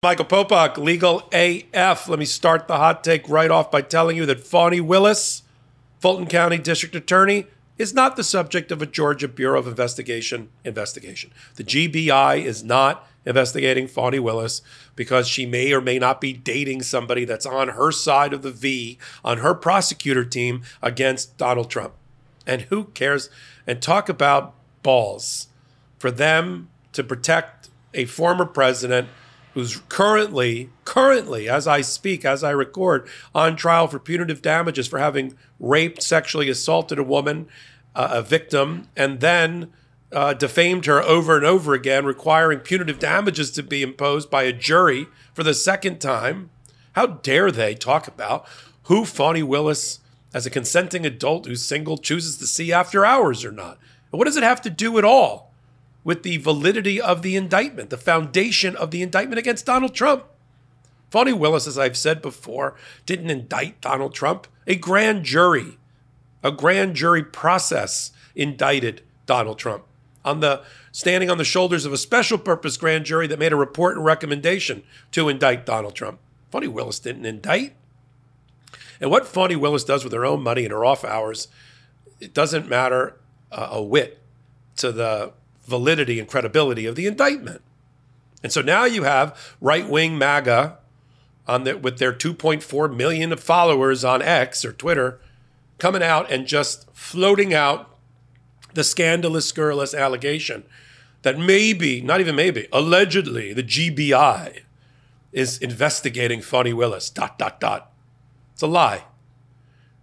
Michael Popok, Legal AF. Let me start the hot take right off by telling you that Fani Willis, Fulton County District Attorney, is not the subject of a Georgia Bureau of Investigation investigation. The GBI is not investigating Fani Willis because she may or may not be dating somebody that's on her side of the V on her prosecutor team against Donald Trump. And who cares? And talk about balls for them to protect a former president who's currently, currently, as I speak, as I record, on trial for punitive damages for having raped, sexually assaulted a woman, uh, a victim, and then uh, defamed her over and over again, requiring punitive damages to be imposed by a jury for the second time. How dare they talk about who Fani Willis, as a consenting adult who's single, chooses to see after hours or not? What does it have to do at all with the validity of the indictment, the foundation of the indictment against Donald Trump. Fani Willis, as I've said before, didn't indict Donald Trump. A grand jury, a grand jury process indicted Donald Trump on the standing on the shoulders of a special purpose grand jury that made a report and recommendation to indict Donald Trump. Fani Willis didn't indict. And what Fani Willis does with her own money in her off hours, it doesn't matter uh, a whit to the validity and credibility of the indictment. And so now you have right wing MAGA on the, with their 2.4 million followers on X or Twitter coming out and just floating out the scandalous, scurrilous allegation that maybe, not even maybe, allegedly the GBI is investigating Fani Willis. Dot, dot, dot. It's a lie.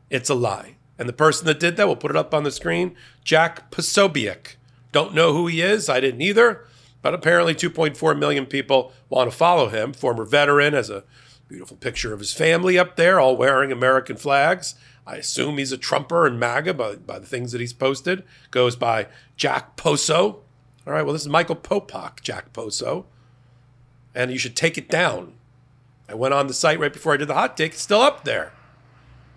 It's a lie. And the person that did that, we'll put it up on the screen, Jack Posobiec. Don't know who he is. I didn't either. But apparently, 2.4 million people want to follow him. Former veteran has a beautiful picture of his family up there, all wearing American flags. I assume he's a Trumper and MAGA by, by the things that he's posted. Goes by Jack Poso. All right, well, this is Michael Popok, Jack Poso. And you should take it down. I went on the site right before I did the hot take. It's still up there.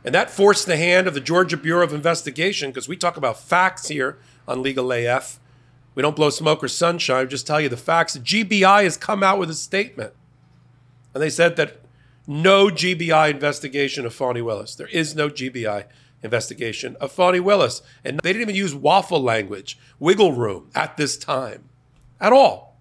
And that forced the hand of the Georgia Bureau of Investigation, because we talk about facts here on Legal AF. We don't blow smoke or sunshine. We just tell you the facts. The GBI has come out with a statement. And they said that no GBI investigation of Fani Willis. There is no GBI investigation of Fani Willis. And they didn't even use waffle language, wiggle room at this time at all.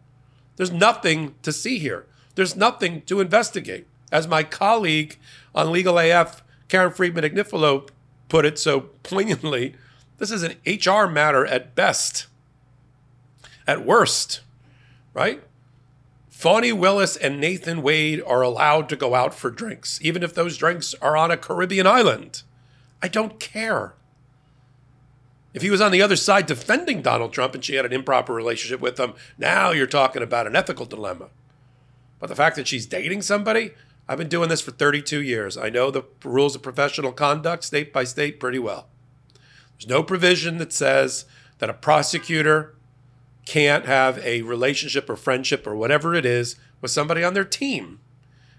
There's nothing to see here. There's nothing to investigate. As my colleague on Legal AF, Karen Friedman Agnifilo, put it so poignantly, this is an HR matter at best at worst, right? Fani Willis and Nathan Wade are allowed to go out for drinks, even if those drinks are on a Caribbean island. I don't care. If he was on the other side defending Donald Trump and she had an improper relationship with him, now you're talking about an ethical dilemma. But the fact that she's dating somebody, I've been doing this for 32 years. I know the rules of professional conduct state by state pretty well. There's no provision that says that a prosecutor can't have a relationship or friendship or whatever it is with somebody on their team.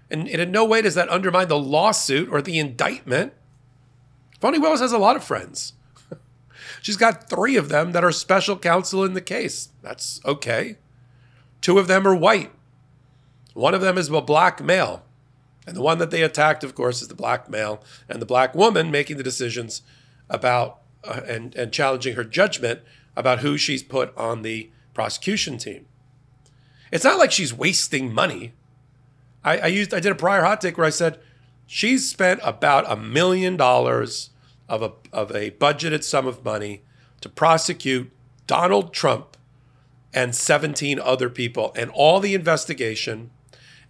And, in no way does that undermine the lawsuit or the indictment. Fani Willis has a lot of friends. She's got three of them that are special counsel in the case. That's okay. Two of them are white. One of them is a black male. And the one that they attacked, of course, is the black male and the black woman making the decisions about uh, and, and challenging her judgment about who she's put on the prosecution team. It's not like she's wasting money. I, I used I did a prior hot take where I said she's spent about a million dollars of a of a budgeted sum of money to prosecute Donald Trump and 17 other people and all the investigation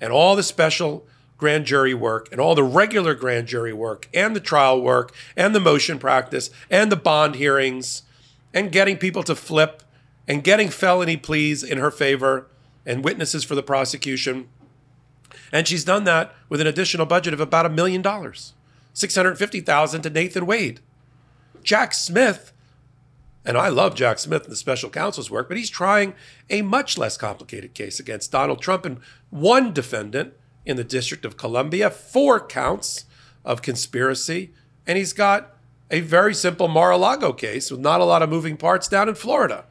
and all the special grand jury work and all the regular grand jury work and the trial work and the motion practice and the bond hearings and getting people to flip and getting felony pleas in her favor and witnesses for the prosecution. And she's done that with an additional budget of about a million dollars, 650,000 to Nathan Wade. Jack Smith, and I love Jack Smith and the special counsel's work, but he's trying a much less complicated case against Donald Trump and one defendant in the District of Columbia, four counts of conspiracy, and he's got a very simple Mar-a-Lago case with not a lot of moving parts down in Florida.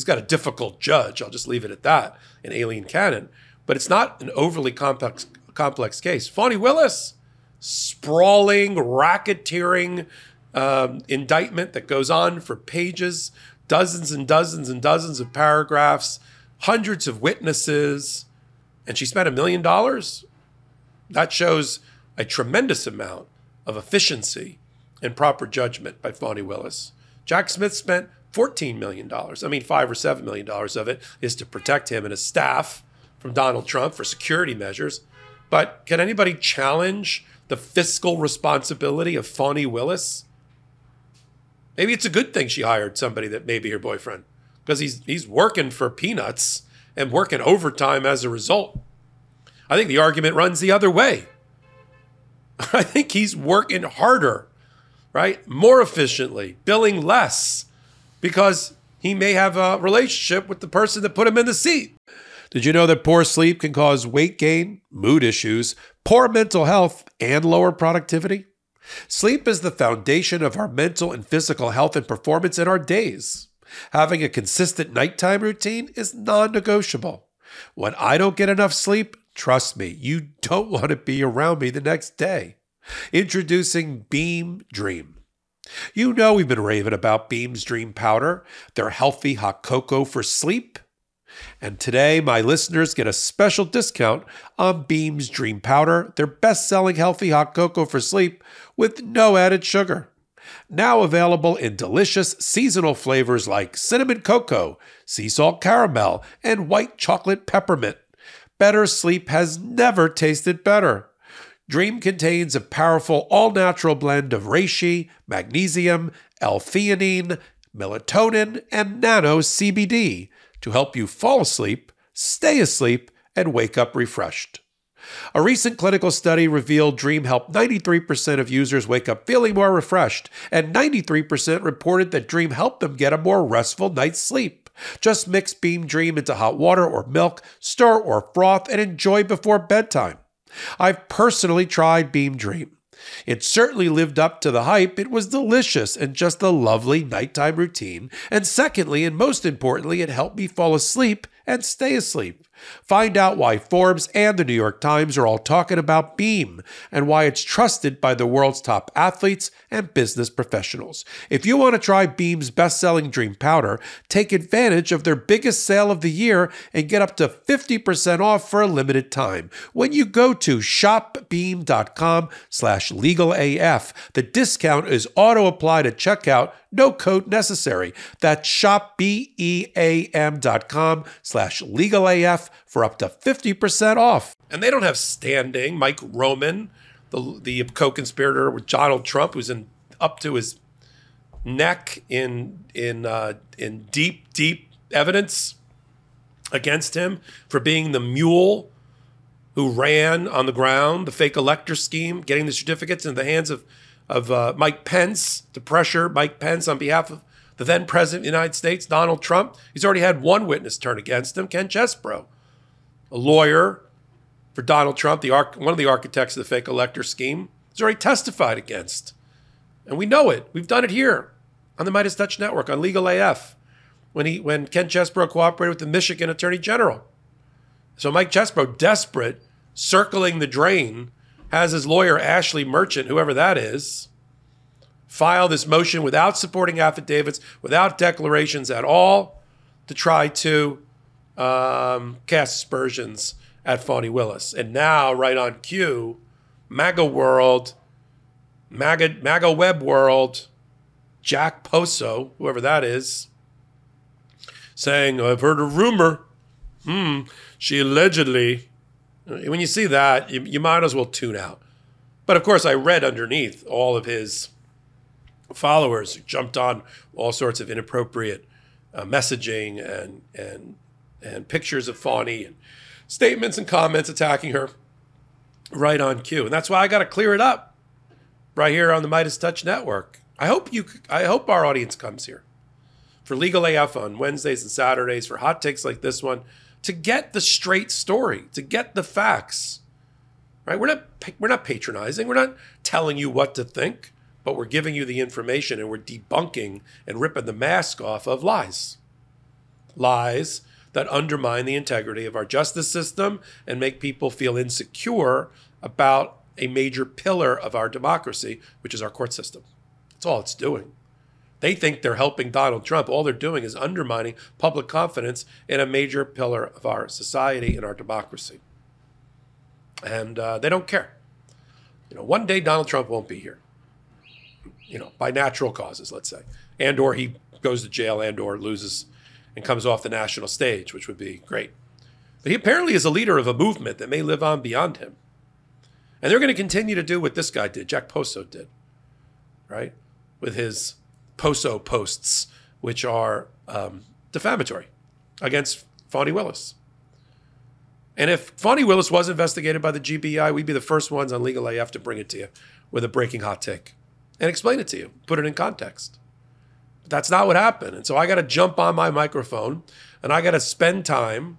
He's got a difficult judge. I'll just leave it at that in Aileen Cannon. but it's not an overly complex complex case. Fani Willis, sprawling, racketeering um, indictment that goes on for pages, dozens and dozens and dozens of paragraphs, hundreds of witnesses, and she spent a million dollars. That shows a tremendous amount of efficiency and proper judgment by Fani Willis. Jack Smith spent $14 million. I mean, five or $7 million of it is to protect him and his staff from Donald Trump for security measures. But can anybody challenge the fiscal responsibility of Fani Willis? Maybe it's a good thing she hired somebody that may be her boyfriend because he's, he's working for peanuts and working overtime as a result. I think the argument runs the other way. I think he's working harder, right? More efficiently, billing less because he may have a relationship with the person that put him in the seat. Did you know that poor sleep can cause weight gain, mood issues, poor mental health, and lower productivity? Sleep is the foundation of our mental and physical health and performance in our days. Having a consistent nighttime routine is non negotiable. When I don't get enough sleep, trust me, you don't want to be around me the next day. Introducing Beam Dream. You know we've been raving about Beam's Dream Powder, their healthy hot cocoa for sleep. And today, my listeners get a special discount on Beam's Dream Powder, their best selling healthy hot cocoa for sleep with no added sugar. Now available in delicious seasonal flavors like cinnamon cocoa, sea salt caramel, and white chocolate peppermint. Better sleep has never tasted better. Dream contains a powerful all natural blend of reishi, magnesium, L theanine, melatonin, and nano CBD to help you fall asleep, stay asleep, and wake up refreshed. A recent clinical study revealed Dream helped 93% of users wake up feeling more refreshed, and 93% reported that Dream helped them get a more restful night's sleep. Just mix Beam Dream into hot water or milk, stir or froth, and enjoy before bedtime. I've personally tried Beam Dream. It certainly lived up to the hype. It was delicious and just a lovely nighttime routine. And secondly, and most importantly, it helped me fall asleep and stay asleep. Find out why Forbes and the New York Times are all talking about Beam and why it's trusted by the world's top athletes and business professionals. If you want to try Beam's best selling Dream Powder, take advantage of their biggest sale of the year and get up to 50% off for a limited time when you go to shopbeam.com slash legalaf. The discount is auto applied at checkout no code necessary. That's shopbeam.com slash legalaf for up to 50% off. And they don't have standing. Mike Roman, the, the co-conspirator with Donald Trump, who's in up to his neck in in uh, in deep, deep evidence against him for being the mule who ran on the ground the fake elector scheme, getting the certificates in the hands of of uh, Mike Pence to pressure Mike Pence on behalf of the then president of the United States, Donald Trump. He's already had one witness turn against him, Ken Chesebro, a lawyer for Donald Trump, the arch- one of the architects of the fake elector scheme. He's already testified against. And we know it. We've done it here on the MeidasTouch Network, on Legal AF, when, he, when Ken Chesebro cooperated with the Michigan Attorney General. So Mike Chesebro, desperate, circling the drain has his lawyer, Ashley Merchant, whoever that is, file this motion without supporting affidavits, without declarations at all, to try to um, cast aspersions at Fani Willis. And now, right on cue, MAGA World, MAGA, MAGA Web World, Jack Poso, whoever that is, saying, I've heard a rumor. Hmm, she allegedly when you see that, you, you might as well tune out. But of course, I read underneath all of his followers jumped on all sorts of inappropriate uh, messaging and and and pictures of Fani and statements and comments attacking her right on cue. And that's why I got to clear it up right here on the MeidasTouch Network. I hope you I hope our audience comes here for Legal AF on Wednesdays and Saturdays for hot takes like this one to get the straight story, to get the facts. Right? We're not we're not patronizing. We're not telling you what to think, but we're giving you the information and we're debunking and ripping the mask off of lies. Lies that undermine the integrity of our justice system and make people feel insecure about a major pillar of our democracy, which is our court system. That's all it's doing. They think they're helping Donald Trump. All they're doing is undermining public confidence in a major pillar of our society and our democracy. And uh, they don't care. You know, one day Donald Trump won't be here. You know, by natural causes, let's say, and or he goes to jail and or loses and comes off the national stage, which would be great. But he apparently is a leader of a movement that may live on beyond him. And they're going to continue to do what this guy did, Jack Poso did, right? With his Poso posts, which are um, defamatory against Fani Willis. And if Fani Willis was investigated by the GBI, we'd be the first ones on Legal AF to bring it to you with a breaking hot take and explain it to you, put it in context. But that's not what happened. And so I got to jump on my microphone and I got to spend time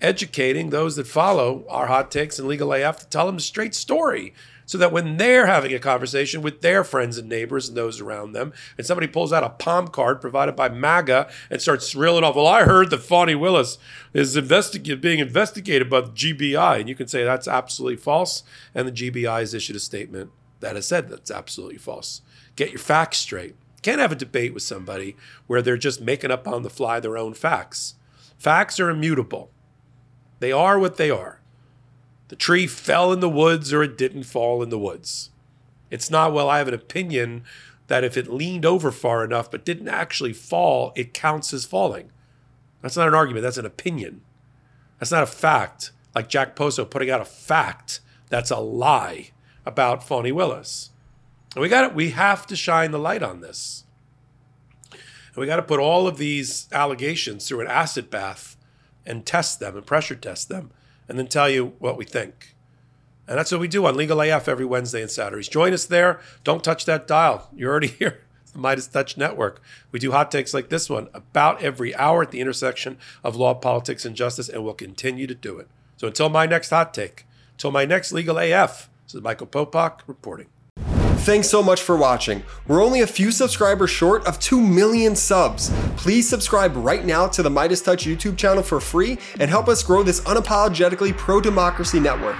educating those that follow our hot takes and legal AF to tell them the straight story so that when they're having a conversation with their friends and neighbors and those around them, and somebody pulls out a palm card provided by MAGA and starts reeling off, well, I heard that Fani Willis is investig- being investigated by the GBI, and you can say that's absolutely false, and the GBI has issued a statement that has said that's absolutely false. Get your facts straight. Can't have a debate with somebody where they're just making up on the fly their own facts. Facts are immutable. They are what they are. The tree fell in the woods or it didn't fall in the woods. It's not, well, I have an opinion that if it leaned over far enough but didn't actually fall, it counts as falling. That's not an argument, that's an opinion. That's not a fact. Like Jack Poso putting out a fact that's a lie about Fani Willis. And we got it. We have to shine the light on this. And we got to put all of these allegations through an acid bath and test them and pressure test them and then tell you what we think. And that's what we do on Legal AF every Wednesday and Saturdays. Join us there. Don't touch that dial. You're already here. The MeidasTouch Network. We do hot takes like this one about every hour at the intersection of law, politics, and justice, and we'll continue to do it. So until my next hot take, until my next Legal AF, this is Michael Popok reporting. Thanks so much for watching. We're only a few subscribers short of 2 million subs. Please subscribe right now to the MeidasTouch YouTube channel for free and help us grow this unapologetically pro democracy network.